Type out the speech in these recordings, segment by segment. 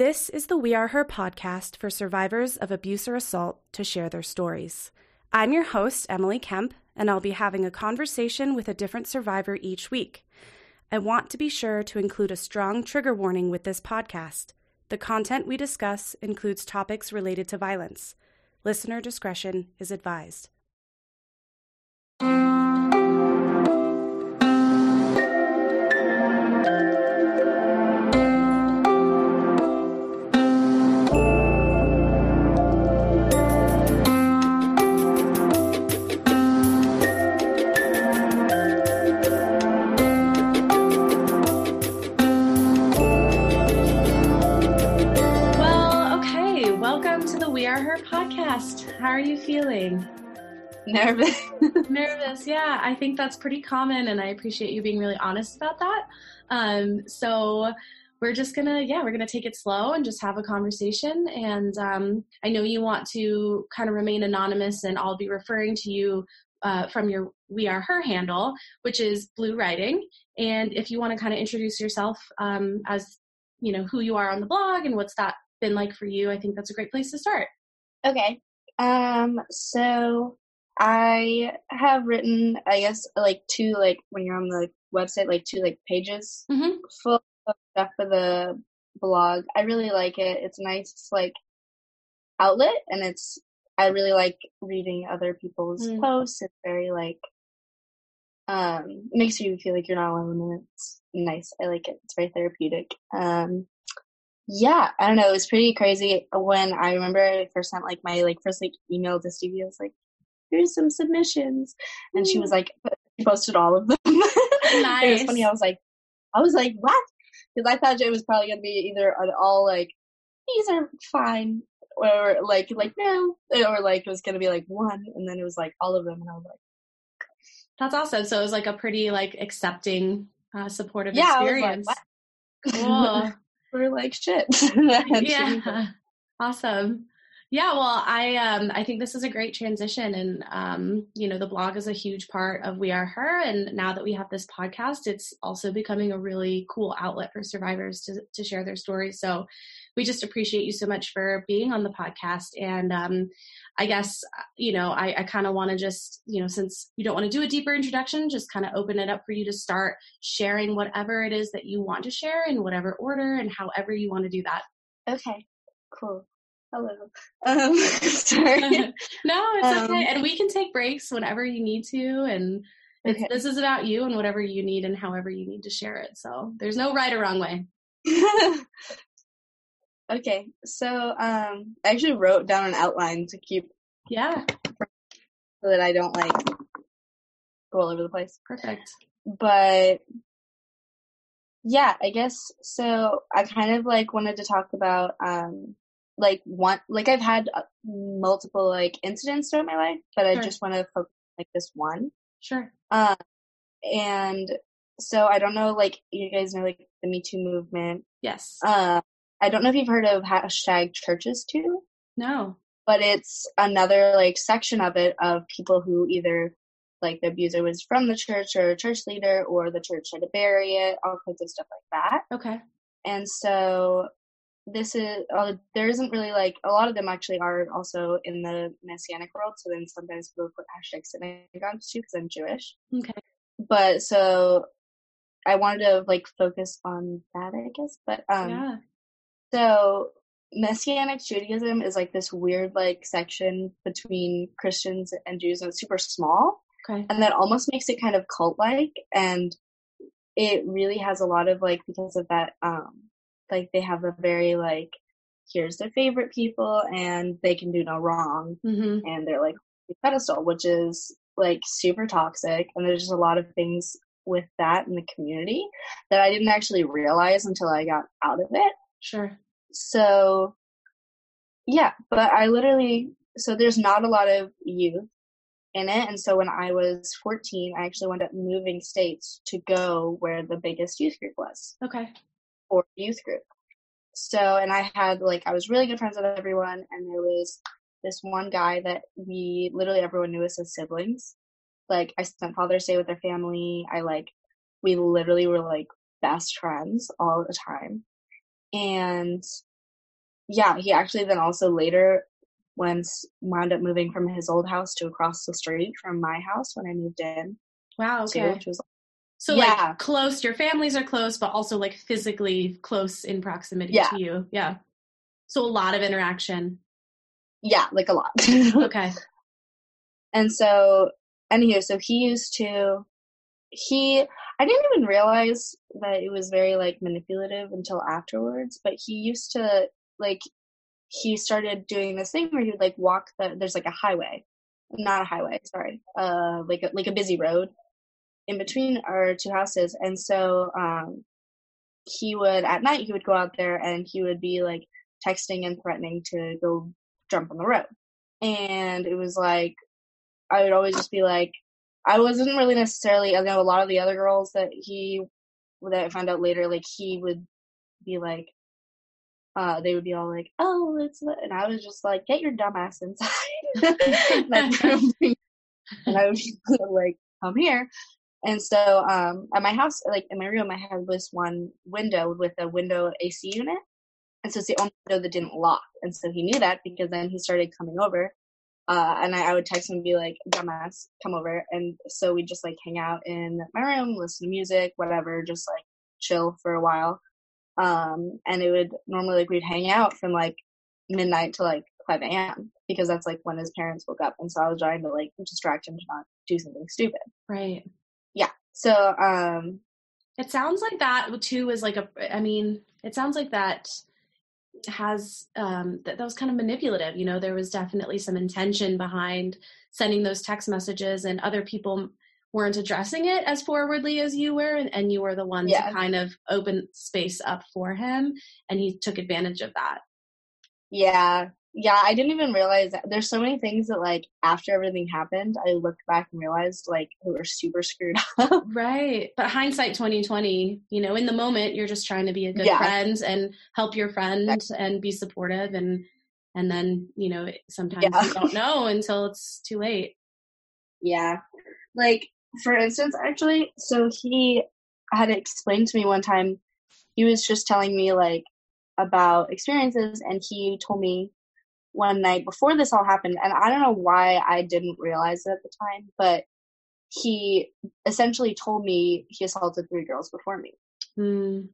This is the We Are Her podcast for survivors of abuse or assault to share their stories. I'm your host, Emily Kempe, and I'll be having a conversation with a different survivor each week. I want to be sure to include a strong trigger warning with this podcast. The content we discuss includes topics related to violence. Listener discretion is advised. Welcome to the We Are Her podcast. How are you feeling? Nervous. Nervous, yeah. I think that's pretty common, and I appreciate you being really honest about that. Um, so we're just gonna, yeah, we're gonna take it slow and just have a conversation. And um, I know you want to kind of remain anonymous, and I'll be referring to you uh, from your We Are Her handle, which is Blue Writing. And if you want to kind of introduce yourself um, as you know who you are on the blog and what's that been like for you, I think that's a great place to start. Okay. Um, so I have written, I guess, like two, like when you're on the website, like two, like pages Mm-hmm. full of stuff for the blog. I really like it. It's a nice, like, outlet, and it's, I really like reading other people's Mm. posts. It's very, like, um, makes you feel like you're not alone, and it's nice. I like it. It's very therapeutic. Um, yeah, I don't know. It was pretty crazy when I remember I first sent like my like first like email to Stevie. I was like, "Here's some submissions," and she was like, she posted all of them. it Nice. was funny. I was like, I was like, what? Because I thought it was probably gonna be either an all like these are fine, or like like no, or like it was gonna be like one, and then it was like all of them, and I was like, That's awesome. So it was like a pretty like accepting, uh, supportive yeah, like, experience. what? Cool. We're like shit. Yeah. Awesome. Yeah, well, I um I think this is a great transition and um you know the blog is a huge part of We Are Her and now that we have this podcast it's also becoming a really cool outlet for survivors to to share their stories. So we just appreciate you so much for being on the podcast and um I guess you know I I kind of want to just you know since you don't want to do a deeper introduction just kind of open it up for you to start sharing whatever it is that you want to share in whatever order and however you want to do that. Okay, cool. Hello. Um, sorry. no, it's Um, okay. And we can take breaks whenever you need to. And it's, Okay. this is about you and whatever you need and however you need to share it. So there's no right or wrong way. Okay, so um, I actually wrote down an outline to keep Yeah, so that I don't like go all over the place. perfect. But yeah, I guess so. I kind of like wanted to talk about um, like one like I've had uh, multiple like incidents throughout my life, but I just want to focus like this one. Sure. Um, and so I don't know, like you guys know, like the Me Too movement. Yes. Uh, I don't know if you've heard of hashtag churches too, no. but it's another like section of it of people who either like the abuser was from the church or a church leader or the church had to bury it, all kinds of stuff like that. Okay. And so this is uh, there isn't really like a lot of them actually are also in the messianic world. So then sometimes people put hashtag synagogues too because I'm Jewish. Okay. But so I wanted to like focus on that, I guess. But um, yeah. So Messianic Judaism is like this weird like section between Christians and Jews, and it's super small, Okay. and that almost makes it kind of cult like, and it really has a lot of like because of that, um, like they have a very like here's their favorite people and they can do no wrong, Mm-hmm. and they're like pedestal, which is like super toxic, and there's just a lot of things with that in the community that I didn't actually realize until I got out of it Sure. so yeah but i literally so there's not a lot of youth in it and so when i was 14 i actually wound up moving states to go where the biggest youth group was Okay. or youth group so and i had like i was really good friends with everyone and there was this one guy that we literally everyone knew us as siblings like i spent father's day with their family i like we literally were like best friends all the time and yeah, he actually then also later once wound up moving from his old house to across the street from my house when I moved in. Wow. Okay. Too, which was so yeah. like close, your families are close, but also like physically close in proximity yeah. to you. Yeah. So a lot of interaction. Yeah, like a lot. okay. And so, anywho, so he used to, he, I didn't even realize that it was very like manipulative until afterwards, but he used to, like, he started doing this thing where he would like walk the, there's like a highway, not a highway, sorry, uh, like a, like a busy road in between our two houses. And so, um, he would, at night, he would go out there and he would be like texting and threatening to go jump on the road. And it was like, I would always just be like, I wasn't really necessarily. I know a lot of the other girls that he that I found out later, like he would be like, uh, they would be all like, "Oh, it's," and I was just like, "Get your dumb ass inside," and, I would be like, "Come here." And so, um, at my house, like in my room, I had this one window with a window AC unit, and so it's the only window that didn't lock. And so he knew that because then he started coming over uh, and I, I, would text him and be like, dumbass, come over. And so we'd just like hang out in my room, listen to music, whatever, just like chill for a while. Um, and it would normally like we'd hang out from like midnight to like 5 a.m. because that's like when his parents woke up. And so I was trying to like distract him to not do something stupid. Right. Yeah. So, um, it sounds like that too was like a, I mean, it sounds like that has um, that, that was kind of manipulative. You know, there was definitely some intention behind sending those text messages, and other people weren't addressing it as forwardly as you were, and, and you were the one yeah. to kind of open space up for him, and he took advantage of that. Yeah, yeah, I didn't even realize that there's so many things that like after everything happened, I looked back and realized like we were super screwed up. Right. But hindsight 2020, you know, in the moment you're just trying to be a good yeah. friend and help your friend and be supportive and and then, you know, sometimes yeah. you don't know until it's too late. Yeah. Like for instance, actually, so he had explained to me one time he was just telling me like about experiences and he told me one night before this all happened, and I don't know why I didn't realize it at the time, but he essentially told me he assaulted three girls before me. Mm.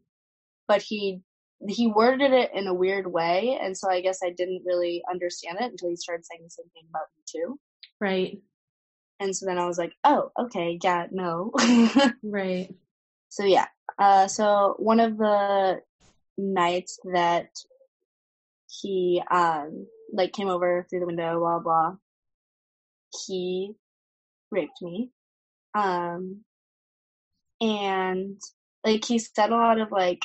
But he he worded it in a weird way, and so I guess I didn't really understand it until he started saying the same thing about me too. Right. And so then I was like, oh, okay, yeah, no. right. So yeah. Uh, so one of the nights that he um like came over through the window, blah blah. He raped me. Um and like he said a lot of like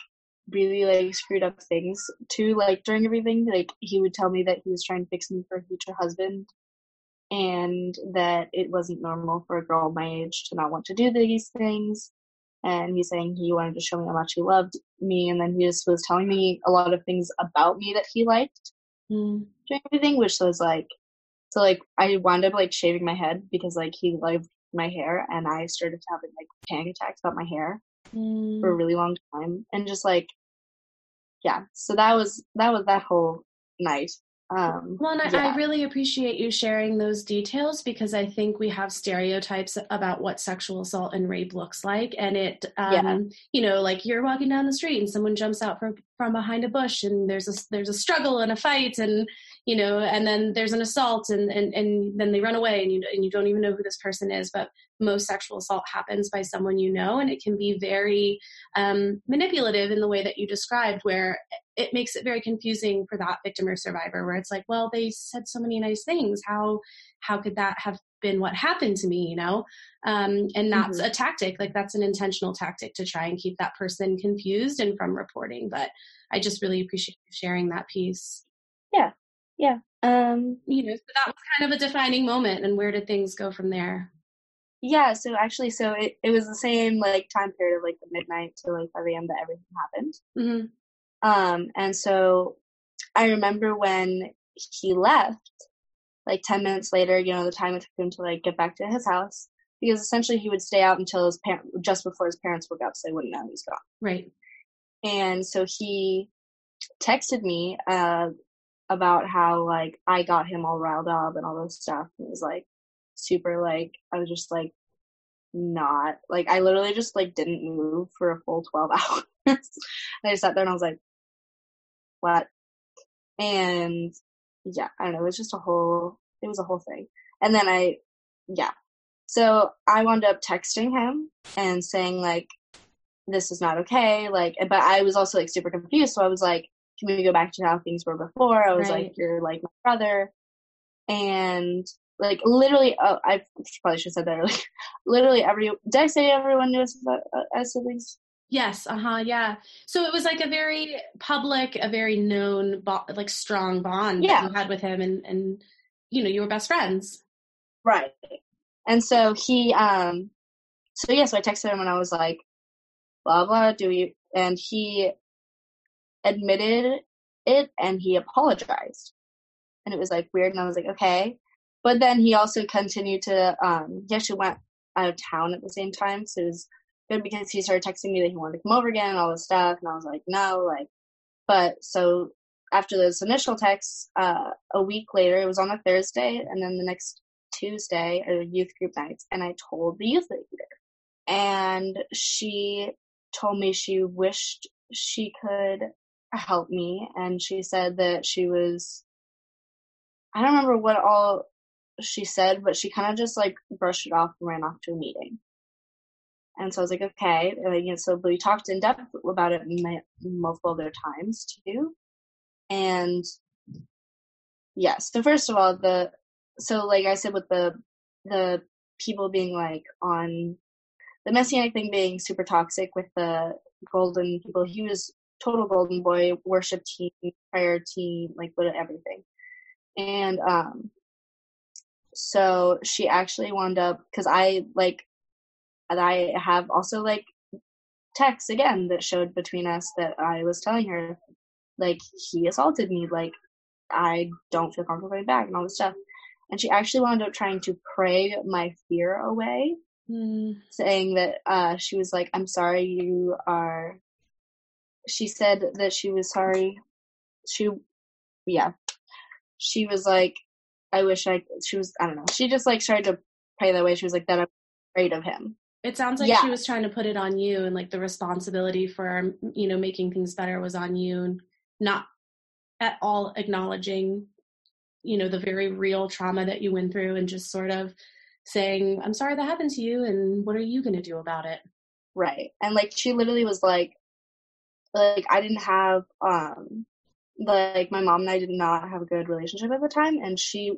really like screwed up things too like during everything like he would tell me that he was trying to fix me for a future husband and that it wasn't normal for a girl my age to not want to do these things and he's saying he wanted to show me how much he loved me and then he just was telling me a lot of things about me that he liked mm. doing everything, which was like, so like I wound up like shaving my head because like he loved my hair, and I started having like panic attacks about my hair mm. for a really long time, and just like, yeah. So that was that was that whole night. Um, well, and I, I, really appreciate you sharing those details because I think we have stereotypes about what sexual assault and rape looks like, and it, um, yeah. you know, like you're walking down the street and someone jumps out from from behind a bush, and there's a there's a struggle and a fight, and you know, and then there's an assault, and and and then they run away, and you and you don't even know who this person is, but most sexual assault happens by someone you know, and it can be very um, manipulative in the way that you described, where it makes it very confusing for that victim or survivor where it's like well they said so many nice things. How how could that have been what happened to me? You know? Um, and that's mm-hmm. a tactic like that's an intentional tactic to try and keep that person confused and from reporting but i just really appreciate you sharing that piece. Yeah. Yeah. Um you know so that was kind of a defining moment and where did things go from there yeah so actually so it, it was the same like time period of like the midnight to like 5 a.m that everything happened mm-hmm. Um, and so I remember when he left, like 10 minutes later, you know, the time it took him to like get back to his house, because essentially he would stay out until his parent, just before his parents woke up, so they wouldn't know he was gone. Right. And so he texted me uh, about how like I got him all riled up and all this stuff. And was like super like I was just like not like I literally just like didn't move for a full twelve hours. and I just sat there and I was like, what? And yeah, I don't know. It was just a whole. It was a whole thing. And then I, yeah. So I wound up texting him and saying like, this is not okay. Like, but I was also like super confused. So I was like, can we go back to how things were before? I was right. like, you're like my brother. And like literally, oh, I probably should have said that earlier. literally every, did I say everyone knew us about uh, as siblings? Yes, uh-huh, yeah. So it was like a very public, a very known, bo- like strong bond yeah. that you had with him and, and, you know, you were best friends. Right. And so he, um, so yeah, so I texted him and I was like, blah, blah, do you, and he admitted it and he apologized. And it was like weird and I was like, okay. But then he also continued to, um, he actually went out of town at the same time. So it was, good because he started texting me that he wanted to come over again and all this stuff. And I was like, no, like, but so after those initial texts, uh, a week later, it was on a Thursday, and then the next Tuesday, a youth group nights, and I told the youth leader. And she told me she wished she could help me, and she said that she was, I don't remember what all she said, but she kind of just like brushed it off and ran off to a meeting. And so I was like, okay. And, know, so we talked in depth about it multiple other times too. And yes, so first of all, the so like I said with the the people being like on the messianic thing being super toxic with the golden people, he was total golden boy worship team, prayer team, like with everything. And um so she actually wound up because I like and I have also like texts again that showed between us that I was telling her like he assaulted me, like I don't feel comfortable going back and all this stuff. And she actually wound up trying to pray my fear away, mm. saying that uh, she was like, I'm sorry you are. She said that she was sorry. She, yeah. She was like, I wish I, she was, I don't know. She just like tried to pray that way. She was like, that I'm afraid of him. It sounds like yeah. she was trying to put it on you and like the responsibility for, you know, making things better was on you and not at all acknowledging, you know, the very real trauma that you went through and just sort of saying, I'm sorry that happened to you and what are you going to do about it? Right. And like she literally was like, like I didn't have, um, like my mom and I did not have a good relationship at the time. And she,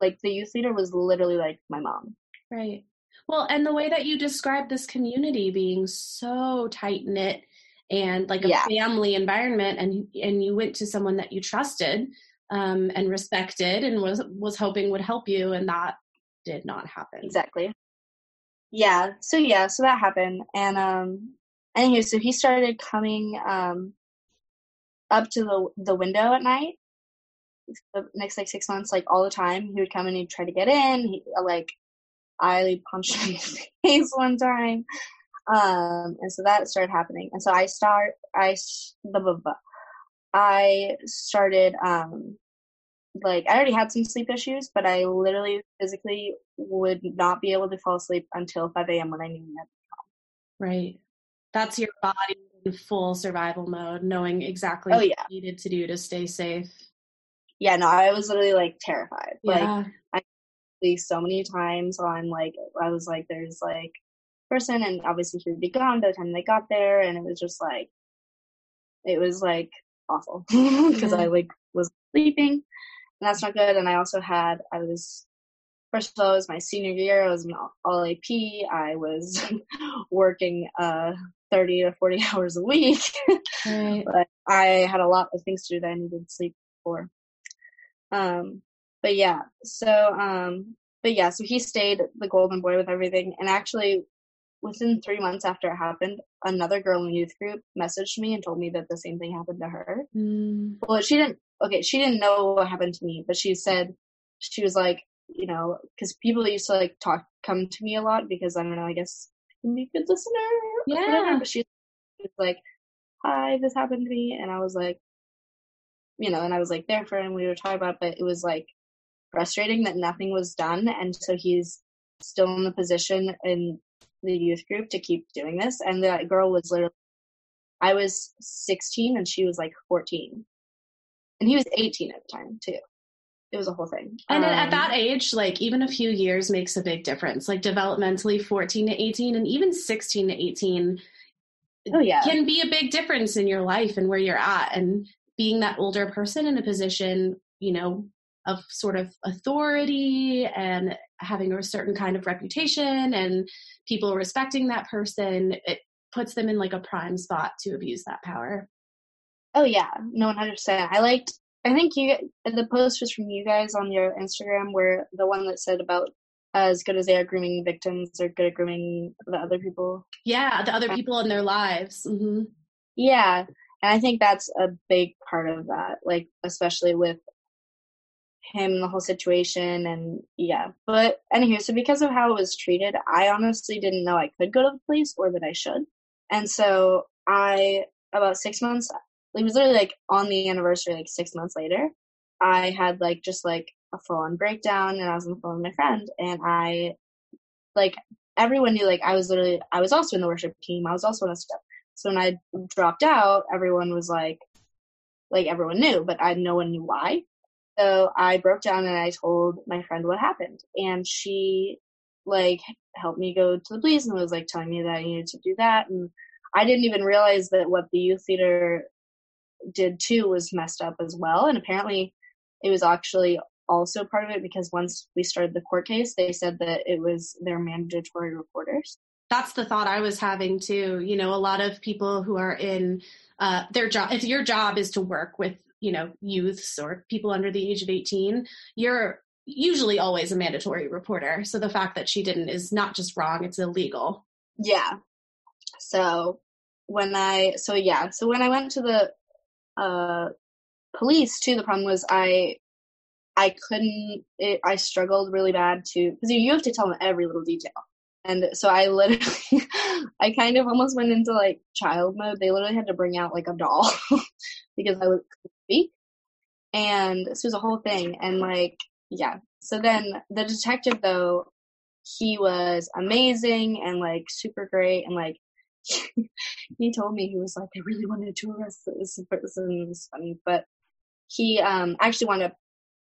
like the youth leader was literally like my mom. Right. Well, and the way that you describe this community being so tight knit and like a yeah. family environment, and and you went to someone that you trusted um, and respected, and was was hoping would help you, and that did not happen. Exactly. Yeah. So yeah. So that happened, and um, anyway, so he started coming um up to the the window at night the next like six months, like all the time. He would come and he'd try to get in. He like I punched him in the face one time. Um, and so that started happening. And so I start, I, blah, blah, blah. I started, um, like, I already had some sleep issues, but I literally physically would not be able to fall asleep until 5 a.m. when I knew that. Right. That's your body full survival mode, knowing exactly oh, what yeah. you needed to do to stay safe. Yeah, no, I was literally like terrified. Yeah. Like, I so many times on like I was like there's like person and obviously he would be gone by the time they got there and it was just like it was like awful because I like was sleeping and that's not good and I also had I was first of all it was my senior year I was an all AP I was working uh 30 to 40 hours a week right. but I had a lot of things to do that I needed sleep for um but yeah, so um, but yeah, so he stayed the golden boy with everything, and actually, within three months after it happened, another girl in the youth group messaged me and told me that the same thing happened to her. Mm. Well, she didn't. Okay, she didn't know what happened to me, but she said she was like, you know, because people used to like talk, come to me a lot because I don't know, I guess be a good listener, yeah. Whatever, but she was like, "Hi, this happened to me," and I was like, you know, and I was like there for him. We were talking about, it, but it was like frustrating that nothing was done, and so he's still in the position in the youth group to keep doing this. And that girl was literally, I was 16 and she was like 14, and he was 18 at the time too. It was a whole thing. And um, at that age, like even a few years makes a big difference. Like developmentally, 14 to 18, and even 16 to 18 oh, yeah. can be a big difference in your life and where you're at. And being that older person in a position, you know, of sort of authority and having a certain kind of reputation and people respecting that person, it puts them in like a prime spot to abuse that power. Oh yeah, no, one hundred percent. I liked. I think you the post was from you guys on your Instagram, where the one that said about as good as they are grooming victims, they're good at grooming the other people. Yeah, the other people in their lives. Mm-hmm. Yeah, and I think that's a big part of that, like especially with him, the whole situation, and yeah. But anyway, so because of how it was treated, I honestly didn't know I could go to the police or that I should, and so I about six months. It was literally like on the anniversary, like six months later. I had like just like a full on breakdown, and I was on the phone with my friend, and I like everyone knew like I was literally I was also in the worship team. I was also in a step. So when I dropped out, everyone was like, like everyone knew, but I no one knew why. So I broke down and I told my friend what happened, and she like helped me go to the police and was like telling me that I needed to do that, and I didn't even realize that what the youth leader did too was messed up as well, and apparently it was actually also part of it because once we started the court case, they said that it was their mandatory reporters that's the thought I was having too. You know, a lot of people who are in uh, their job, if your job is to work with, you know, youths or people under the age of 18, you're usually always a mandatory reporter. So the fact that she didn't is not just wrong, it's illegal. Yeah. So when I, so yeah, so when I went to the uh, police too, the problem was I, I couldn't, it, I struggled really bad to, because you have to tell them every little detail. And so I literally, I kind of almost went into like child mode. They literally had to bring out like a doll because I was speak. And this was a whole thing. And like, yeah. So then the detective, though, he was amazing and like super great. And like, he told me he was like, I really wanted to arrest this person. It was funny. But he um, actually wound up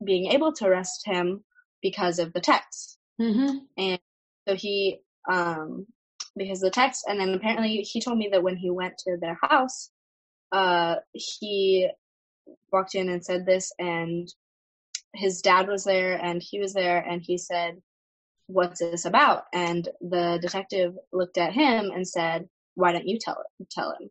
being able to arrest him because of the text. Mm-hmm. And so he um, because of the text, and then apparently he told me that when he went to their house, uh, he walked in and said this, and his dad was there, and he was there, and he said, "What's this about?" And the detective looked at him and said, "Why don't you tell it? Tell him?"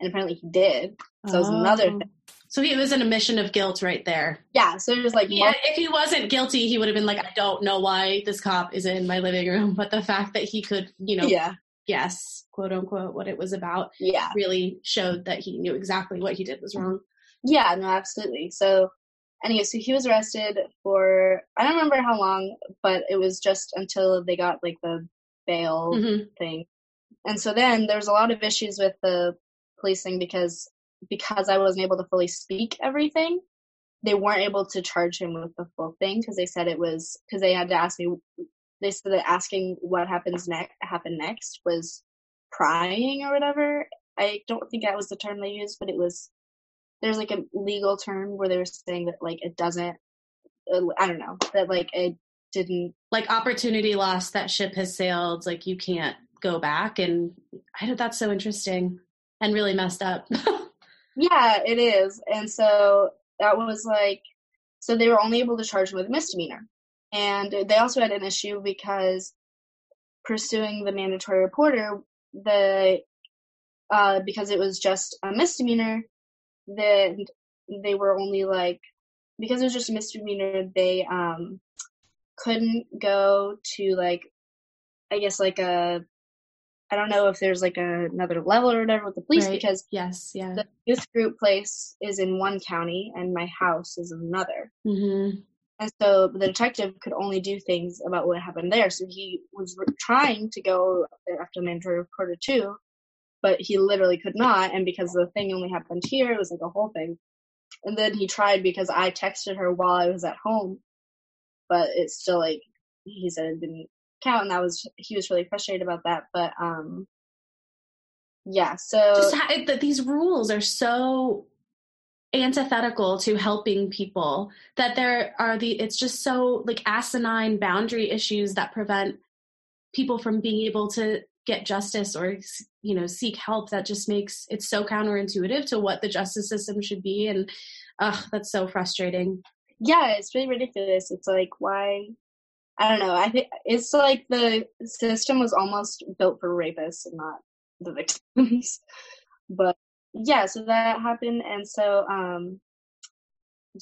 And apparently he did. So oh. it was another oh. thing. So he was an admission of guilt right there. Yeah. So it was like, yeah, if he wasn't guilty, he would have been like, I don't know why this cop is in my living room. But the fact that he could, you know, yeah. guess, quote unquote, what it was about, yeah, really showed that he knew exactly what he did was wrong. Yeah. No, absolutely. So anyway, so he was arrested for I don't remember how long, but it was just until they got like the bail mm-hmm. thing. And so then there's a lot of issues with the policing because because I wasn't able to fully speak everything, they weren't able to charge him with the full thing because they said it was because they had to ask me. They said that asking what happens next happened next was prying or whatever. I don't think that was the term they used, but it was. There's like a legal term where they were saying that like it doesn't. Uh, I don't know that like it didn't like opportunity lost. That ship has sailed. Like you can't go back, and I know that's so interesting and really messed up. Yeah, it is. And so that was like, so they were only able to charge him with a misdemeanor. And they also had an issue because pursuing the mandatory reporter, the uh, because it was just a misdemeanor, then they were only like because it was just a misdemeanor, they um couldn't go to like I guess like a I don't know if there's like a, another level or whatever with the police right. because yes, yeah, the youth group place is in one county and my house is in another. Mm-hmm. And so the detective could only do things about what happened there. So he was re- trying to go after the mandatory reporter two, but he literally could not. And because the thing only happened here, it was like a whole thing. and then he tried because I texted her while I was at home, but it's still like he said it didn't count, and that was he was really frustrated about that. But um, yeah, so just these rules are so antithetical to helping people that there are the it's just so like asinine boundary issues that prevent people from being able to get justice or you know seek help that just makes it so counterintuitive to what the justice system should be and ugh that's so frustrating yeah it's really ridiculous it's like why i don't know i think it's like the system was almost built for rapists and not the victims but yeah so that happened and so um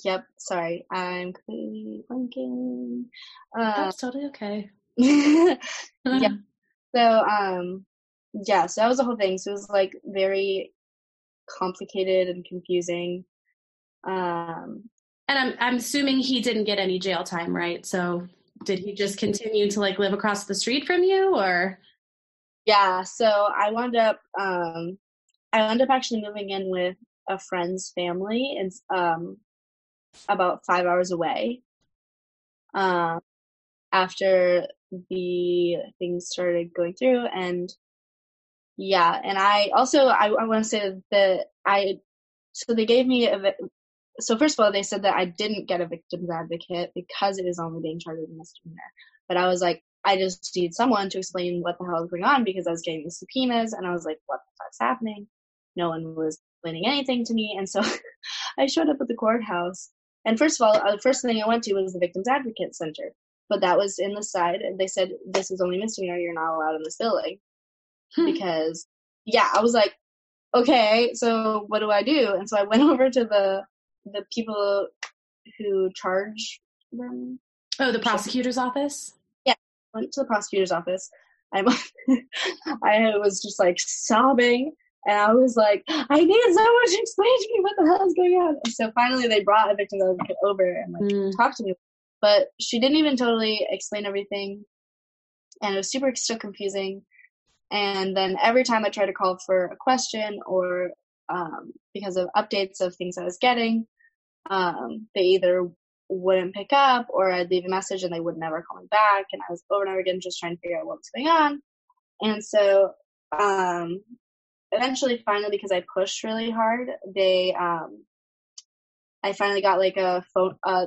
yep sorry i'm completely blanking uh, that's totally okay yeah so um yeah, so that was the whole thing. So it was like very complicated and confusing. Um and I'm I'm assuming he didn't get any jail time, right? So did he just continue to like live across the street from you or? Yeah so i wound up um i wound up actually moving in with a friend's family and um about five hours away. Um after the things started going through and yeah and i also i, I want to say that i so they gave me a so first of all they said that i didn't get a victim's advocate because it is only being charged with misdemeanor but i was like i just need someone to explain what the hell is going on because i was getting the subpoenas and i was like what the fuck's happening? No one was explaining anything to me. And so i showed up at the courthouse. And first of all the first thing i went to was the victim's advocate center. But that was in the side and they said this is only misdemeanor you're not allowed in this building. Hmm. because yeah i was like okay so what do i do? And so i went over to the the people who charge them? Oh the prosecutor's office? Yeah went to the prosecutor's office. I i was just like sobbing and I was like, I need someone to explain to me what the hell is going on. And so finally, they brought a victim advocate over and like mm. talked to me but she didn't even totally explain everything and it was super still confusing. And then every time i tried to call for a question or um, because of updates of things i was getting um, they either wouldn't pick up or i'd leave a message and they would never call me back and i was over and over again just trying to figure out what was going on and so um, eventually finally because i pushed really hard they um, i finally got like a phone uh,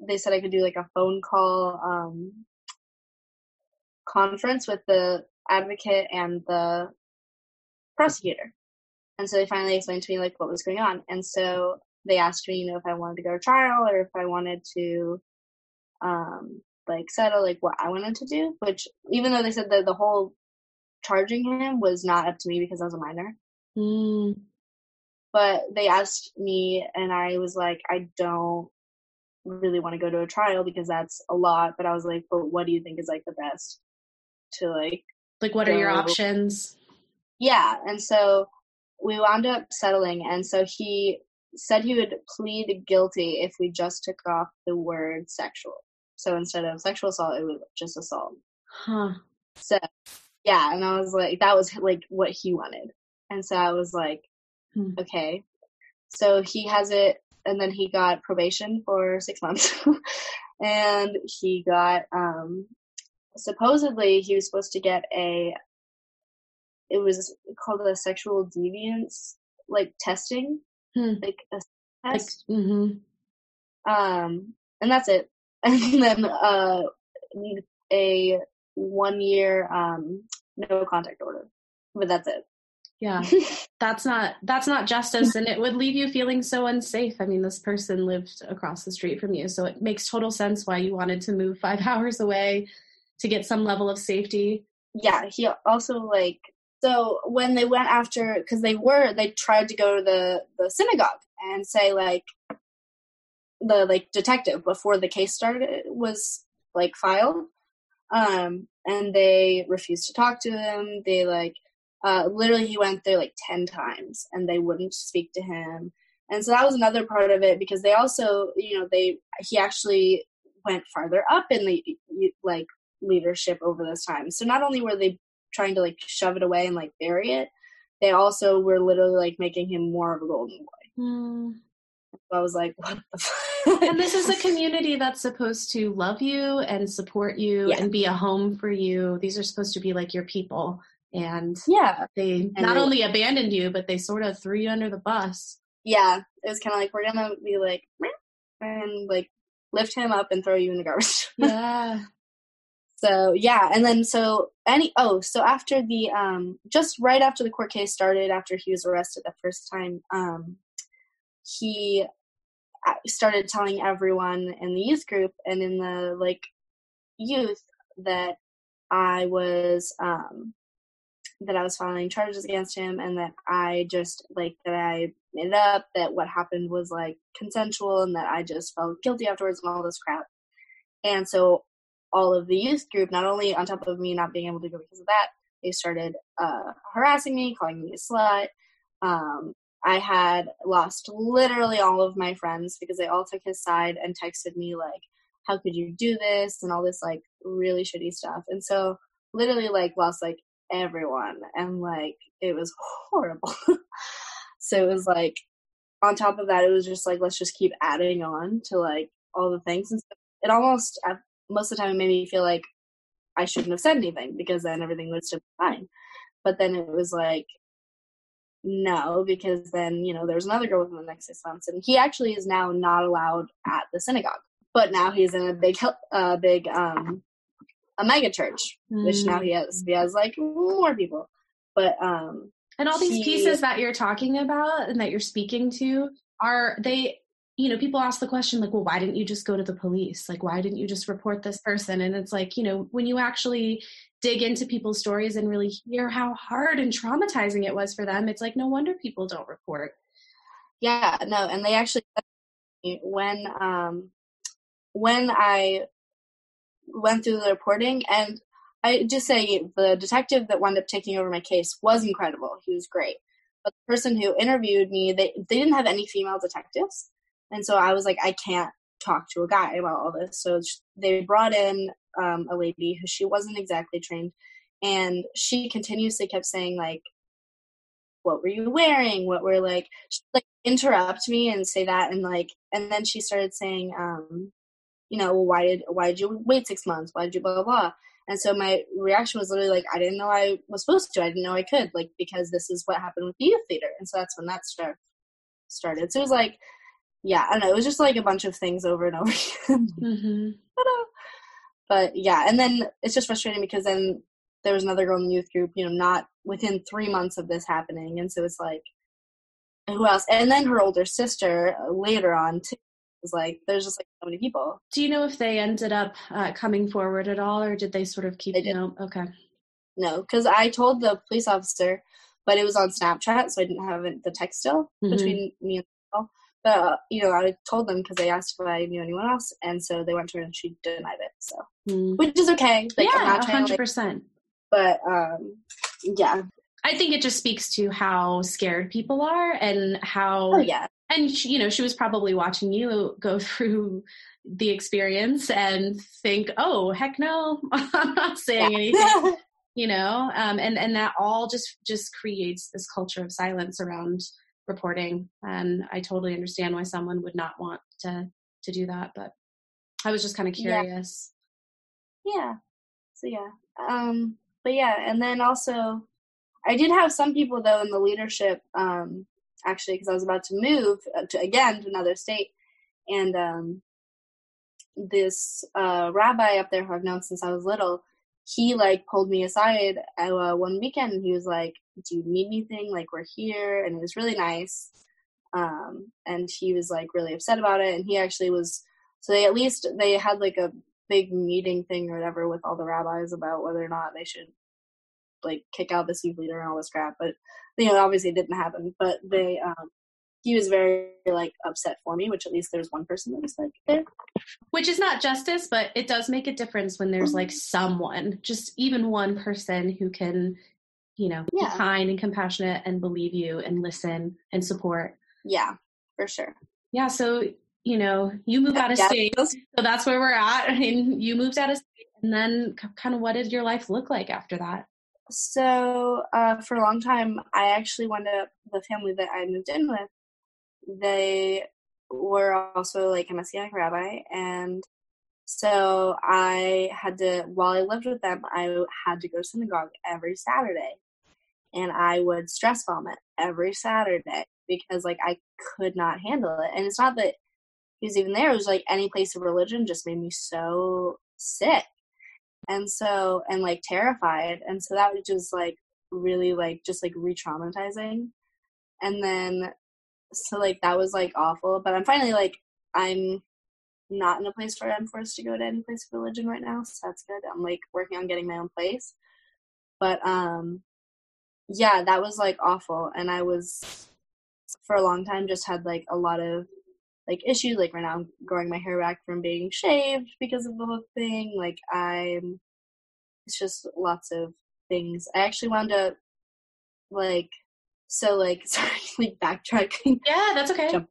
they said I could do like a phone call um, conference with the advocate and the prosecutor. And so they finally explained to me like what was going on. And so they asked me, you know, if I wanted to go to trial or if I wanted to um like settle like what I wanted to do, which even though they said that the whole charging him was not up to me because I was a minor. Mm. But they asked me and I was like, I don't really want to go to a trial because that's a lot. But I was like, but what do you think is like the best to like? Like, what go? are your options? Yeah. And so we wound up settling. And so he said he would plead guilty if we just took off the word sexual. So instead of sexual assault, it was just assault. Huh. So yeah, and I was like, that was like what he wanted. And so I was like, hmm. okay. So he has it and then he got probation for six months, and he got um, supposedly he was supposed to get a it was called a sexual deviance like testing hmm. like a test. like, mm-hmm. um and that's it. And then uh a one year um no contact order. But that's it. Yeah. That's not that's not justice and it would leave you feeling so unsafe. I mean this person lived across the street from you so it makes total sense why you wanted to move five hours away to get some level of safety. Yeah he also like so when they went after because they were they tried to go to the the synagogue and say like the like detective before the case started was like filed um and they refused to talk to him they like uh, literally, he went there like 10 times and they wouldn't speak to him. And so that was another part of it because they also, you know, they, he actually went farther up in the like leadership over this time. So not only were they trying to like shove it away and like bury it, they also were literally like making him more of a golden boy. Mm. So I was like, what the fuck? and this is a community that's supposed to love you and support you yeah. and be a home for you. These are supposed to be like your people. And yeah, they and not they, only abandoned you, but they sort of threw you under the bus. Yeah, it was kind of like, we're to be like, and like lift him up and throw you in the garbage. Yeah. So yeah, and then so any oh so after the um just right after the court case started, after he was arrested the first time, um he uh, started telling everyone in the youth group and in the like youth that I was um that I was filing charges against him and that I just like that I made it up that what happened was like consensual and that I just felt guilty afterwards and all this crap. And so all of the youth group, not only on top of me not being able to go because of that, they started uh, harassing me, calling me a slut. Um, I had lost literally all of my friends because they all took his side and texted me like, "How could you do this?" and all this like really shitty stuff. And so literally like lost like everyone and like it was horrible. so it was like on top of that it was just like let's just keep adding on to like all the things and stuff. it almost most of the time it made me feel like I shouldn't have said anything because then everything would still be fine. But then it was like no, because then, you know, there was another girl within the next six months. And he actually is now not allowed at the synagogue. But now he's in a big, uh, big, um, a mega church, mm. which now he has, he has like more people. But, um, and all these he, pieces that you're talking about and that you're speaking to are they you know, people ask the question like, well, why didn't you just go to the police? Like, why didn't you just report this person? And it's like, you know, when you actually dig into people's stories and really hear how hard and traumatizing it was for them, it's like, no wonder people don't report. Yeah, no, and they actually, when, um, when I went through the reporting, and I just say the detective that wound up taking over my case was incredible. He was great. But the person who interviewed me, they, they didn't have any female detectives. And so I was like, I can't talk to a guy about all this. So they brought in um, a lady who she wasn't exactly trained, and she continuously kept saying like, "What were you wearing? What were like?" like interrupt me and say that, and like, and then she started saying, um, you know, well, why did why did you wait six months? Why did you blah blah blah? And so my reaction was literally like, I didn't know I was supposed to. I didn't know I could, like, because this is what happened with the youth theater. And so that's when that start started. So it was like yeah, I don't know. It was just like a bunch of things over and over again. Mm-hmm. but yeah, and then it's just frustrating because then there was another girl in the youth group, you know, not within three months of this happening, and so it's like, who else? And then her older sister uh, later on too was like, there's just like so many people. Do you know if they ended up uh, coming forward at all, or did they sort of keep? They did. No, okay. No, because I told the police officer, but it was on Snapchat, so I didn't have the text still mm-hmm. between me and. The but you know, I told them because they asked if I knew anyone else, and so they went to her and she denied it. So, mm. which is okay. Like, yeah, hundred percent. But um, yeah, I think it just speaks to how scared people are and how. Oh yeah. And she, you know, she was probably watching you go through the experience and think, "Oh, heck no, I'm not saying yeah. anything." you know, um, and and that all just just creates this culture of silence around reporting and i totally understand why someone would not want to to do that but i was just kind of curious. Yeah. yeah so yeah. Um but yeah and then also i did have some people though in the leadership um actually because i was about to move uh, to again to another state and um this uh rabbi up there who i've known since i was little he like pulled me aside uh, one weekend and he was like do you need anything? Like we're here and it was really nice. Um, and he was like really upset about it and he actually was so they at least they had like a big meeting thing or whatever with all the rabbis about whether or not they should like kick out the youth leader and all this crap but you know obviously it didn't happen but they um he was very like upset for me which at least there's one person that was like there. Which is not justice but it does make a difference when there's like someone just even one person who can you know yeah. be kind and compassionate and believe you and listen and support yeah for sure yeah so you know you move out of yeah. state so that's where we're at and you moved out of state and then kind of what did your life look like after that so uh, for a long time i actually wound up the family that i moved in with they were also like a Messianic rabbi, and so I had to, while I lived with them, I had to go to synagogue every Saturday. And I would stress vomit every Saturday because like I could not handle it. And it's not that he was even there, it was like any place of religion just made me so sick. And so and like terrified. And so that was just like really like just like re traumatizing. And then so like that was like awful. But I'm finally like I'm not in a place where I'm forced to go to any place of religion right now, so that's good. I'm like working on getting my own place. But um yeah, that was like awful and I was for a long time just had like a lot of like issues like right now I'm growing my hair back from being shaved because of the whole thing. Like I'm it's just lots of things. I actually wound up like so like sorry like backtracking. Yeah, that's okay. Jump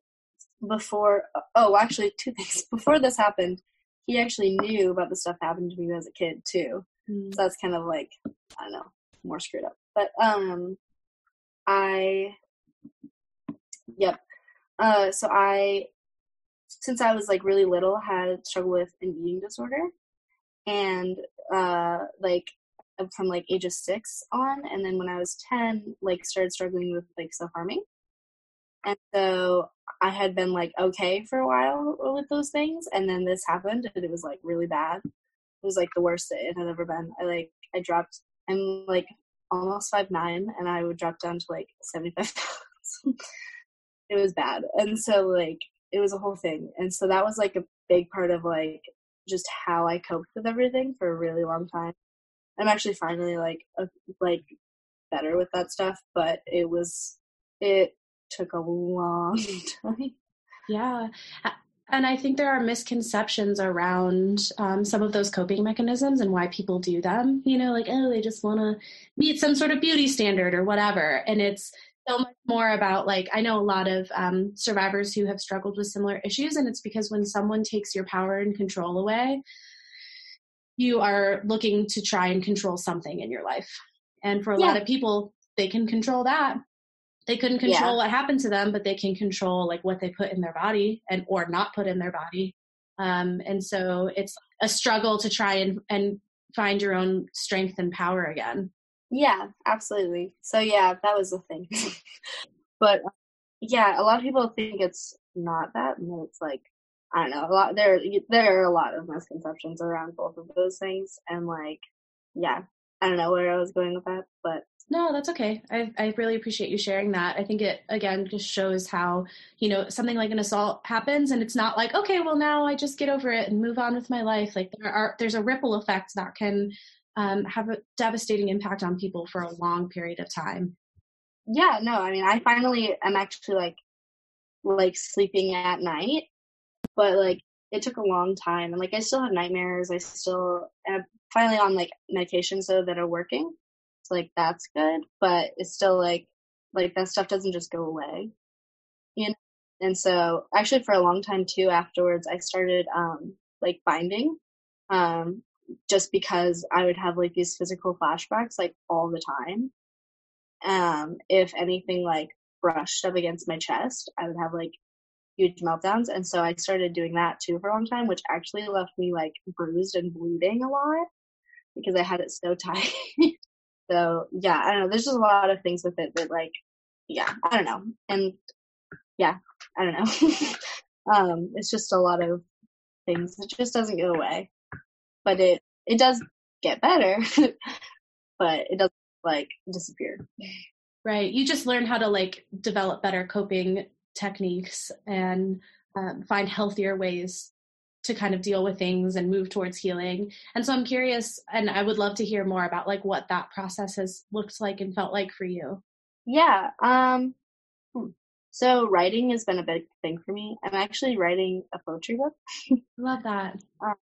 before oh actually two things before this happened he actually knew about the stuff happened to me as a kid too mm. so that's kind of like i don't know more screwed up but um i yep uh so i since i was like really little had struggled with an eating disorder and uh like from like ages six on and then when i was 10 like started struggling with like self-harming and so I had been like okay for a while with those things, and then this happened, and it was like really bad. It was like the worst it had ever been. I like I dropped. I'm like almost five nine, and I would drop down to like seventy five pounds. it was bad, and so like it was a whole thing, and so that was like a big part of like just how I coped with everything for a really long time. I'm actually finally like a, like better with that stuff, but it was it took a long time. Yeah. And I think there are misconceptions around um, some of those coping mechanisms and why people do them. You know, like, oh, they just want to meet some sort of beauty standard or whatever. And it's so much more about, like, I know a lot of um, survivors who have struggled with similar issues. And it's because when someone takes your power and control away, you are looking to try and control something in your life. And for a yeah. lot of people, they can control that they couldn't control yeah. what happened to them but they can control like what they put in their body and or not put in their body. Um, and so it's a struggle to try and and find your own strength and power again. Yeah absolutely. So yeah that was the thing. But yeah a lot of people think it's not that and it's like i don't know a lot there there are a lot of misconceptions around both of those things and like yeah i don't know where i was going with that but no, that's okay. I, I really appreciate you sharing that. I think it, again, just shows how, you know, something like an assault happens and it's not like, okay, well, now I just get over it and move on with my life. Like there are, there's a ripple effect that can um, have a devastating impact on people for a long period of time. Yeah, no, I mean, I finally am actually like, like sleeping at night, but like it took a long time. And like I still have nightmares. I still am finally on like medications though that are working so like that's good, but it's still like like that stuff doesn't just go away. You know? And so actually for a long time too afterwards I started um like binding. Um just because I would have like these physical flashbacks like all the time. Um if anything like brushed up against my chest, I would have like huge meltdowns and so I started doing that too for a long time, which actually left me like bruised and bleeding a lot because I had it so tight. So yeah, I don't know. There's just a lot of things with it that like, yeah, I don't know. And yeah, I don't know. um, it's just a lot of things. It just doesn't go away, but it it does get better, but it doesn't like disappear. Right. You just learn how to like develop better coping techniques and um, find healthier ways to kind of deal with things and move towards healing. And so I'm curious and I would love to hear more about like what that process has looked like and felt like for you. Yeah. Um hmm. so writing has been a big thing for me. I'm actually writing a poetry book. love that. Um,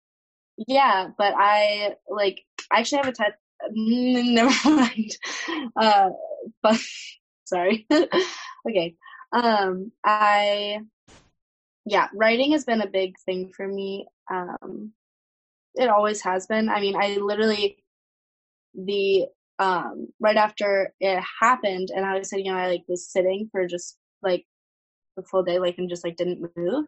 yeah, but I like I actually have a type never mind. Uh but sorry. okay. Um I yeah, writing has been a big thing for me. Um, it always has been. I mean, I literally the um right after it happened, and I was sitting, you know, I like was sitting for just like the full day, like and just like didn't move.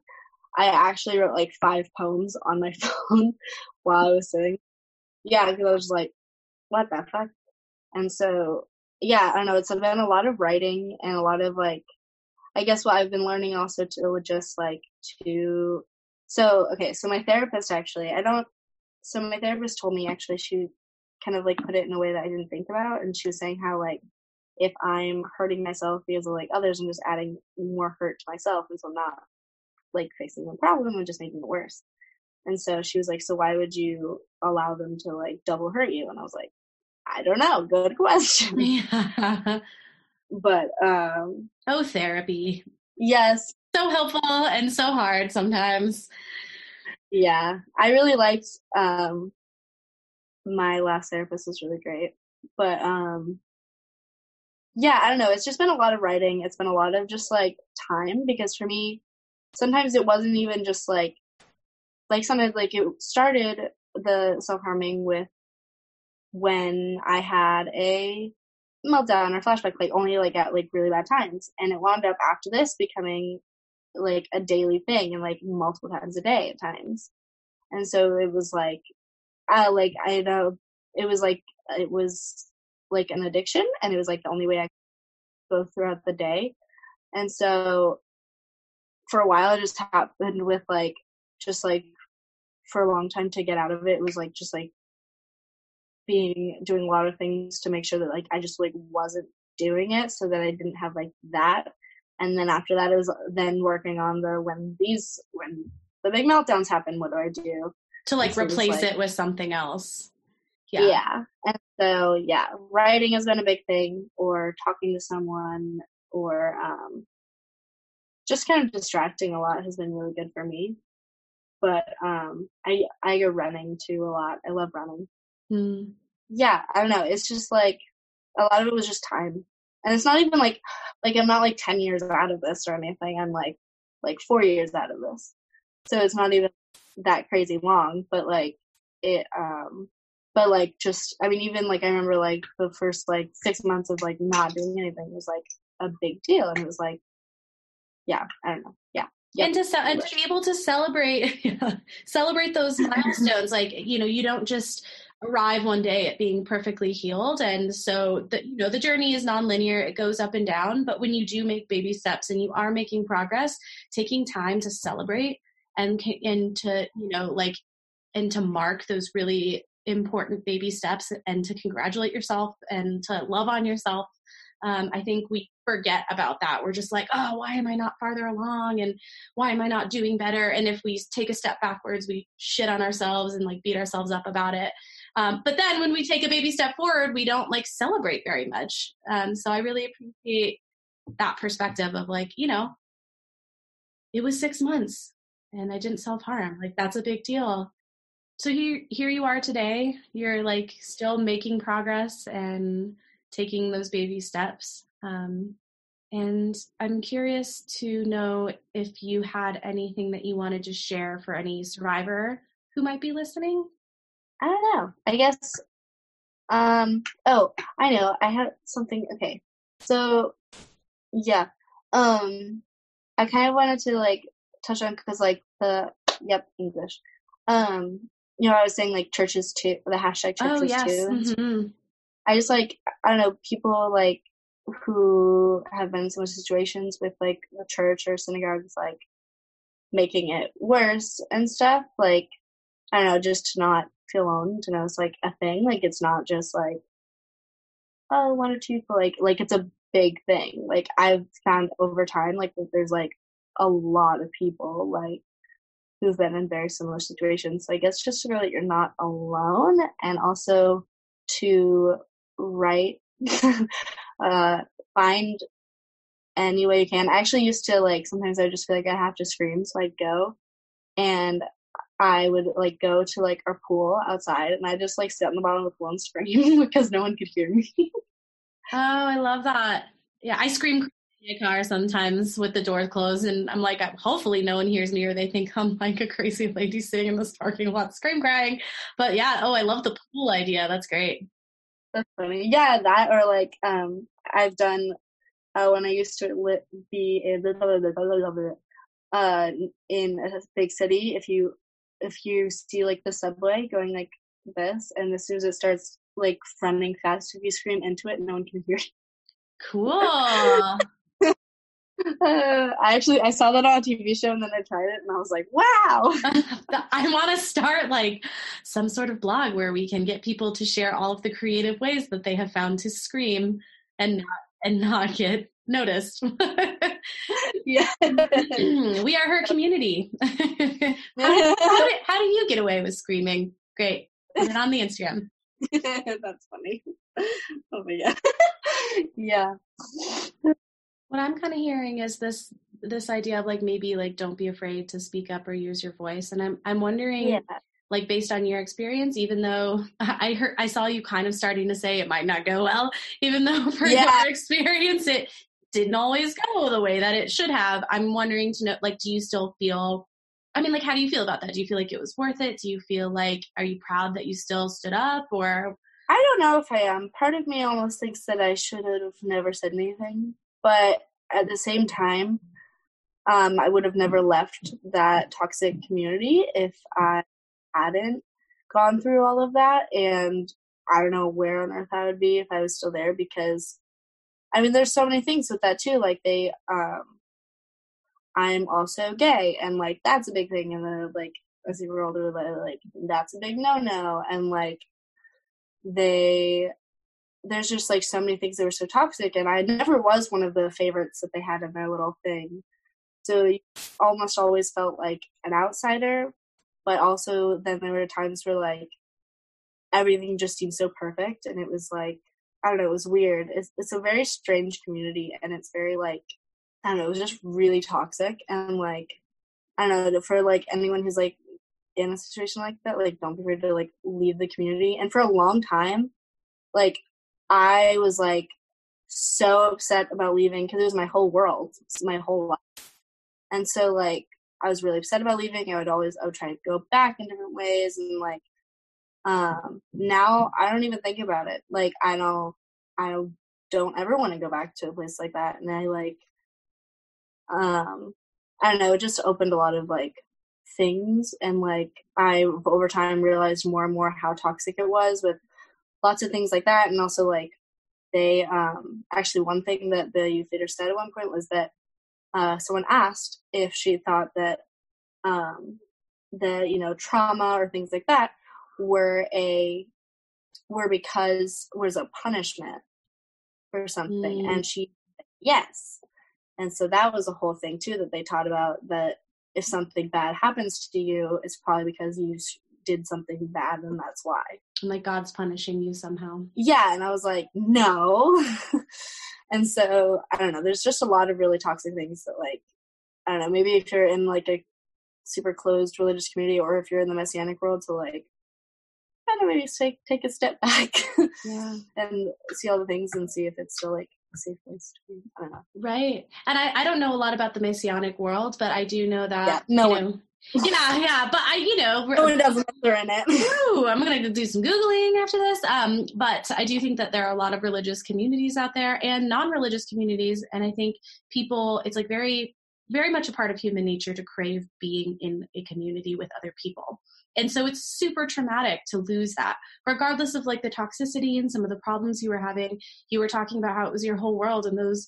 I actually wrote like five poems on my phone while I was sitting. Yeah, because I was like, what the fuck? And so, yeah, I don't know. It's been a lot of writing and a lot of like, I guess what I've been learning also to just like to. So okay, so my therapist actually, I don't. So my therapist told me actually she kind of like put it in a way that I didn't think about, and she was saying how like if I'm hurting myself because of like others, I'm just adding more hurt to myself, and so I'm not like facing the problem and just making it worse. And so she was like, So why would you allow them to like double hurt you? And I was like, I don't know. Good question. Yeah. But um Oh therapy. Yes. So helpful and so hard sometimes. Yeah. I really liked um my last therapist was really great. But um yeah, I don't know. It's just been a lot of writing. It's been a lot of just like time because for me, sometimes it wasn't even just like like sometimes like it started the self harming with when I had a meltdown or flashback, like only like at like really bad times, and it wound up after this becoming like a daily thing and like multiple times a day at times, and so it was like I like I know it was like it was like an addiction, and it was like the only way I could go throughout the day, and so for a while it just happened with like just like for a long time to get out of it. It was like just like being doing a lot of things to make sure that like I just like wasn't doing it so that I didn't have like that. And then after that is then working on the when these when the big meltdowns happen, what do I do? To like so replace like, it with something else. Yeah. Yeah. And so yeah, writing has been a big thing or talking to someone or um just kind of distracting a lot has been really good for me. But um, I I go running too a lot. I love running. Mm. Yeah, I don't know. It's just like a lot of it was just time, and it's not even like like I'm not like ten years out of this or anything. I'm like like four years out of this, so it's not even that crazy long. But like it um but like just i mean even like i remember like the first like six months of like not doing anything was like a big deal and it was like yeah, I don't know. Yeah. Yep. And to ce- and to be able to celebrate celebrate those milestones, like you know, you don't just arrive one day at being perfectly healed, and so the you know the journey is nonlinear; it goes up and down. But when you do make baby steps and you are making progress, taking time to celebrate and and to you know like and to mark those really important baby steps and to congratulate yourself and to love on yourself um, I think we forget about that. We're just like, oh, why am I not farther along? And why am I not doing better? And if we take a step backwards, we shit on ourselves and like beat ourselves up about it. Um, but then when we take a baby step forward, we don't like celebrate very much. Um, so I really appreciate that perspective of like, you know, it was six months and I didn't self harm. Like that's a big deal. So here, here you are today. You're like still making progress and taking those baby steps. Um, and I'm curious to know if you had anything that you wanted to share for any survivor who might be listening. I don't know. I guess. Um. Oh, I know. I had something. Okay. So, yeah. Um. I kind of wanted to like touch on because like the yep English. Um. You know, I was saying like churches too. The hashtag oh, churches oh, yes. too. Mm-hmm. I just like I don't know people like who have been in some situations with like the church or synagogues like making it worse and stuff. Like I don't know, just to not feel alone, to know it's like a thing. Like it's not just like oh one or two people. Like like it's a big thing. Like I've found over time like that there's like a lot of people like who've been in very similar situations. So I guess just to know that you're not alone and also to write, uh, find any way you can. I actually used to like sometimes I would just feel like I have to scream, so I'd go and I would like go to like our pool outside and I just like sit on the bottom of the pool and scream because no one could hear me. oh, I love that. Yeah, I scream in a car sometimes with the doors closed and I'm like, hopefully no one hears me or they think I'm like a crazy lady sitting in this parking lot scream crying. But yeah, oh, I love the pool idea. That's great. That's funny. Yeah, that or like um I've done uh, when I used to li- be in uh, in a big city, if you if you see like the subway going like this, and as soon as it starts like running fast, if you scream into it, no one can hear. Cool. Uh, I actually I saw that on a TV show and then I tried it and I was like, wow. I want to start like some sort of blog where we can get people to share all of the creative ways that they have found to scream and not, and not get noticed. yeah. Mm-hmm. we are her community. how, do, how, do, how do you get away with screaming? Great. It on the Instagram. That's funny. Oh my god. yeah what i'm kind of hearing is this this idea of like maybe like don't be afraid to speak up or use your voice and i'm i'm wondering yeah. like based on your experience even though i heard i saw you kind of starting to say it might not go well even though for yeah. your experience it didn't always go the way that it should have i'm wondering to know like do you still feel i mean like how do you feel about that do you feel like it was worth it do you feel like are you proud that you still stood up or I don't know if I am. Part of me almost thinks that I should have never said anything but at the same time, um, I would have never left that toxic community if I hadn't gone through all of that. And I don't know where on earth I would be if I was still there because, I mean, there's so many things with that too. Like, they, um, I'm also gay, and like, that's a big thing. And then, like, as you grow older, like, that's a big no no. And like, they there's just like so many things that were so toxic and i never was one of the favorites that they had in their little thing so you almost always felt like an outsider but also then there were times where like everything just seemed so perfect and it was like i don't know it was weird it's, it's a very strange community and it's very like i don't know it was just really toxic and like i don't know for like anyone who's like in a situation like that like don't be afraid to like leave the community and for a long time like I was like so upset about leaving because it was my whole world, it's my whole life. And so like I was really upset about leaving. I would always I would try to go back in different ways and like um now I don't even think about it. Like I don't I don't ever want to go back to a place like that. And I like um I don't know, it just opened a lot of like things and like I over time realized more and more how toxic it was with lots of things like that and also like they um actually one thing that the youth leader said at one point was that uh someone asked if she thought that um the you know trauma or things like that were a were because was a punishment for something mm. and she yes and so that was a whole thing too that they taught about that if something bad happens to you it's probably because you did something bad and that's why. like God's punishing you somehow. Yeah, and I was like, no. and so I don't know, there's just a lot of really toxic things that like I don't know, maybe if you're in like a super closed religious community or if you're in the messianic world to like I don't maybe take take a step back yeah. and see all the things and see if it's still like a safe place to be. I don't know. Right. And I, I don't know a lot about the messianic world, but I do know that yeah, no one know, yeah, yeah, but I, you know, no one does answer in it. Ooh, I'm gonna do some googling after this. Um, but I do think that there are a lot of religious communities out there and non-religious communities, and I think people, it's like very, very much a part of human nature to crave being in a community with other people. And so it's super traumatic to lose that, regardless of like the toxicity and some of the problems you were having. You were talking about how it was your whole world, and those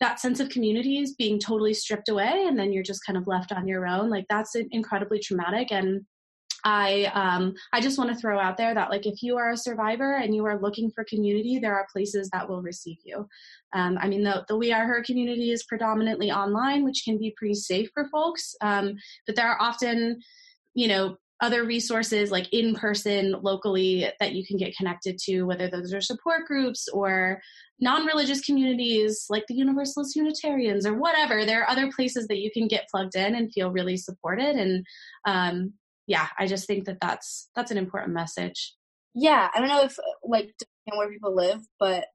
that sense of community is being totally stripped away and then you're just kind of left on your own like that's incredibly traumatic and I um, I just want to throw out there that like if you are a survivor and you are looking for community, there are places that will receive you. Um, I mean, the the We Are Her community is predominantly online, which can be pretty safe for folks. Um, but there are often, you know, other resources like in person locally that you can get connected to, whether those are support groups or non religious communities like the Universalist Unitarians or whatever. There are other places that you can get plugged in and feel really supported. And um, yeah, I just think that that's that's an important message. Yeah, I don't know if like where people live, but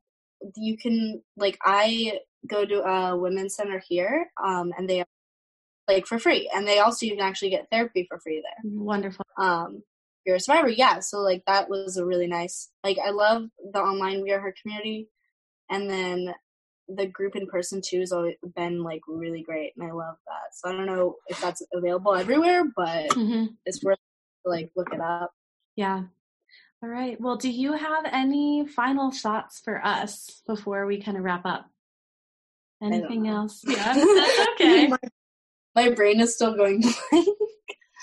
you can like I go to a women's center here, um, and they like for free, and they also you can actually get therapy for free there. Wonderful. Um, you're a survivor, yeah. So like that was a really nice. Like I love the online We Are Her community and then the group in person too has always been like really great, and I love that. So I don't know if that's available everywhere, but mm-hmm. it's worth like look it up. Yeah. All right. Well, do you have any final thoughts for us before we kind of wrap up? Anything else? Yeah, that's okay. My, brain is still going blank.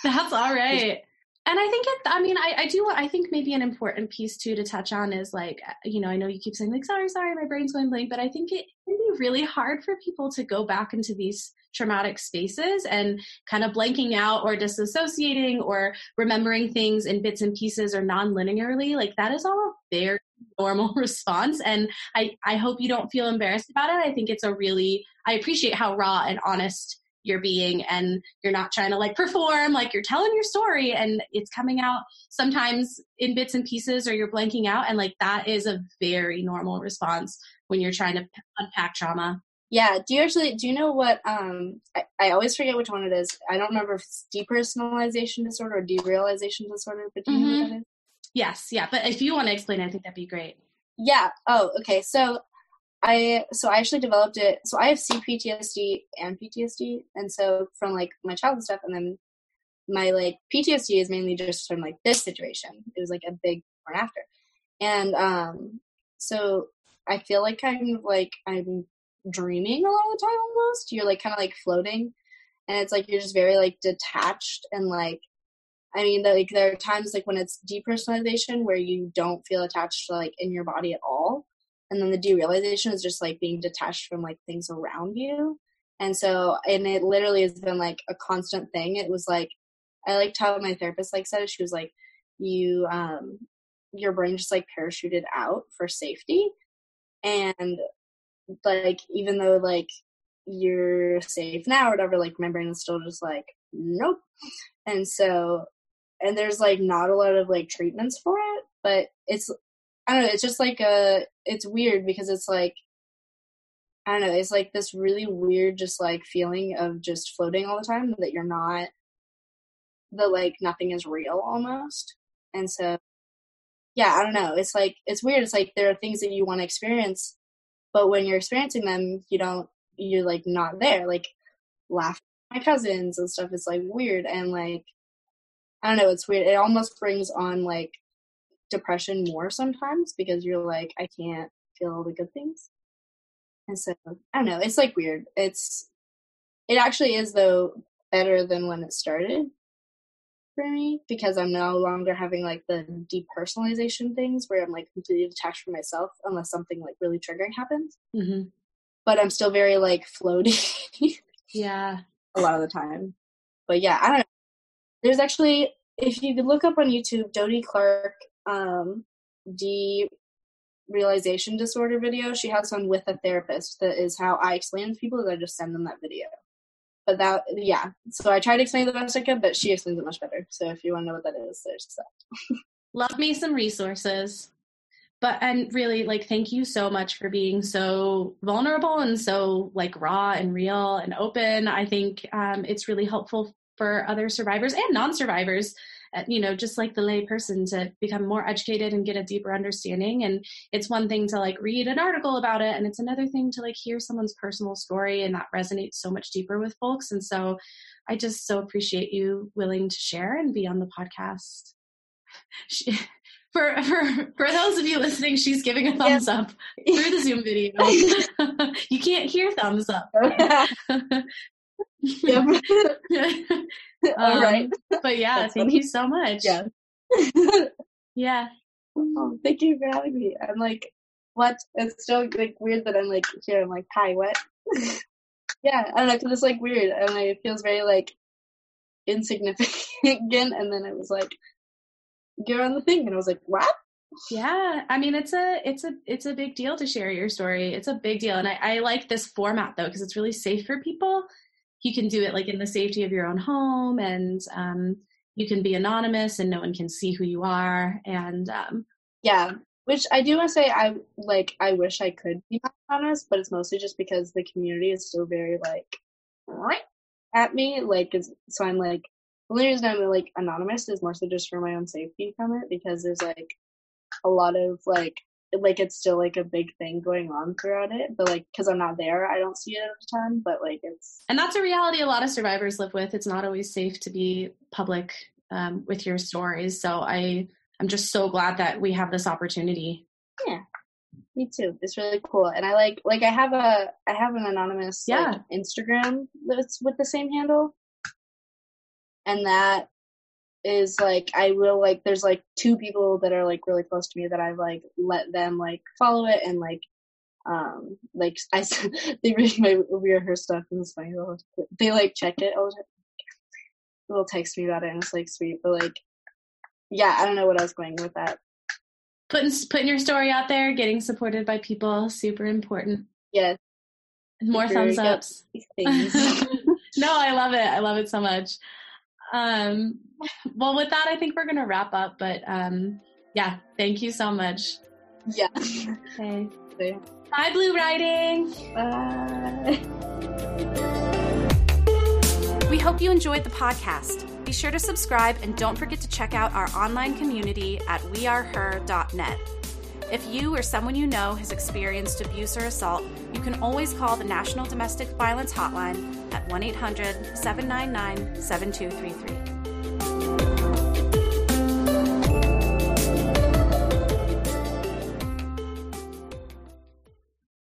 That's all right and I think it, I mean, I, I do, I think maybe an important piece too to touch on is like, you know, I know you keep saying like, sorry, sorry, my brain's going blank, but I think it can be really hard for people to go back into these traumatic spaces and kind of blanking out or disassociating or remembering things in bits and pieces or non-linearly. Like that is all a very normal response. And I, I hope you don't feel embarrassed about it. I think it's a really, I appreciate how raw and honest you're being and you're not trying to like perform like you're telling your story and it's coming out sometimes in bits and pieces or you're blanking out and like that is a very normal response when you're trying to unpack trauma yeah do you actually do you know what um i, I always forget which one it is i don't remember if it's depersonalization disorder or derealization disorder but do you mm-hmm. know what mm-hmm. that is yes yeah but if you want to explain it, i think that'd be great yeah oh okay so I so I actually developed it. So I have CPTSD and PTSD, and so from like my childhood stuff, and then my like PTSD is mainly just from like this situation. It was like a big and after, and um, so I feel like kind of like I'm dreaming a lot of the time almost. You're like kind of like floating, and it's like you're just very like detached and like. I mean, like there are times like when it's depersonalization where you don't feel attached to like in your body at all, and then the derealization is just like being detached from like things around you. And so and it literally has been like a constant thing. It was like i liked how my therapist like said it she was like you um your brain just like parachuted out for safety. And like even though like you're safe now or whatever like my brain is still just like nope. And so and there's like not a lot of like treatments for it but it's I don't know. It's just like a. It's weird because it's like. I don't know. It's like this really weird, just like feeling of just floating all the time that you're not. The like nothing is real almost, and so. Yeah, I don't know. It's like it's weird. It's like there are things that you want to experience, but when you're experiencing them, you don't. You're like not there. Like laugh my cousins and stuff is like weird and like I don't know, it's weird. It almost brings on like depression more sometimes because you're like, I can't feel all the good things. And so I don't know, it's like weird. It's it actually is though better than when it started for me because I'm no longer having like the depersonalization things where I'm like completely detached from myself unless something like really triggering happens. Mm-hmm. But I'm still very like floaty. yeah. A lot of the time. But yeah, I don't know. There's actually if you could look up on YouTube, Dodie Clark um, derealization disorder video. She has one with a therapist. That is how I explain to people. Is I just send them that video. But that, yeah. So I try to explain the best I could, but she explains it much better. So if you want to know what that is, there's that. Love me some resources. But and really, like, thank you so much for being so vulnerable and so like raw and real and open. I think um, it's really helpful for other survivors and non-survivors Uh, you know just like the lay person to become more educated and get a deeper understanding and it's one thing to like read an article about it and it's another thing to like hear someone's personal story and that resonates so much deeper with folks and so i just so appreciate you willing to share and be on the podcast she, for for for those of you listening, she's giving a thumbs yeah. up through the Zoom video. you can't hear thumbs up. Yep. All um, right. But yeah, That's thank funny. you so much. Yeah. yeah. Oh, thank you for having me. I'm like, what? It's so like weird that I'm like here. I'm like, hi, what? yeah, I don't know, because it's like weird and like, it feels very like insignificant. and then it was like, you're on the thing, and I was like, what? yeah i mean it's a it's a it's a big deal to share your story it's a big deal and i, I like this format though because it's really safe for people you can do it like in the safety of your own home and um, you can be anonymous and no one can see who you are and um, yeah which i do want to say i like i wish i could be anonymous but it's mostly just because the community is still very like at me like so i'm like the only reason i'm like anonymous is mostly just for my own safety from it because there's like a lot of like like it's still like a big thing going on throughout it but like because i'm not there i don't see it a ton but like it's and that's a reality a lot of survivors live with. It's not always safe to be public um, with your stories so i i'm just so glad that we have this opportunity. Yeah. Me too. It's really cool and i like like i have a i have an anonymous Yeah. like instagram that's with the same handle. And that is like i will like there's like two people that are like really close to me that i've like let them like follow it and like um like I they read my We Are Her stuff and it's funny they like check it all the time. They'll text me about it and it's like sweet but like yeah i don't know what i was going with that. Putting putting your story out there getting supported by people super important. Yes. More thumbs ups. No i love it. I love it so much um well with that i think we're gonna wrap up but um yeah thank you so much yeah okay Okay. bye blue writing Bye. We hope you enjoyed the podcast. Be sure to subscribe and don't forget to check out our online community at weareher.net. If you or someone you know has experienced abuse or assault, you can always call the National Domestic Violence Hotline at 1 800 799 7233.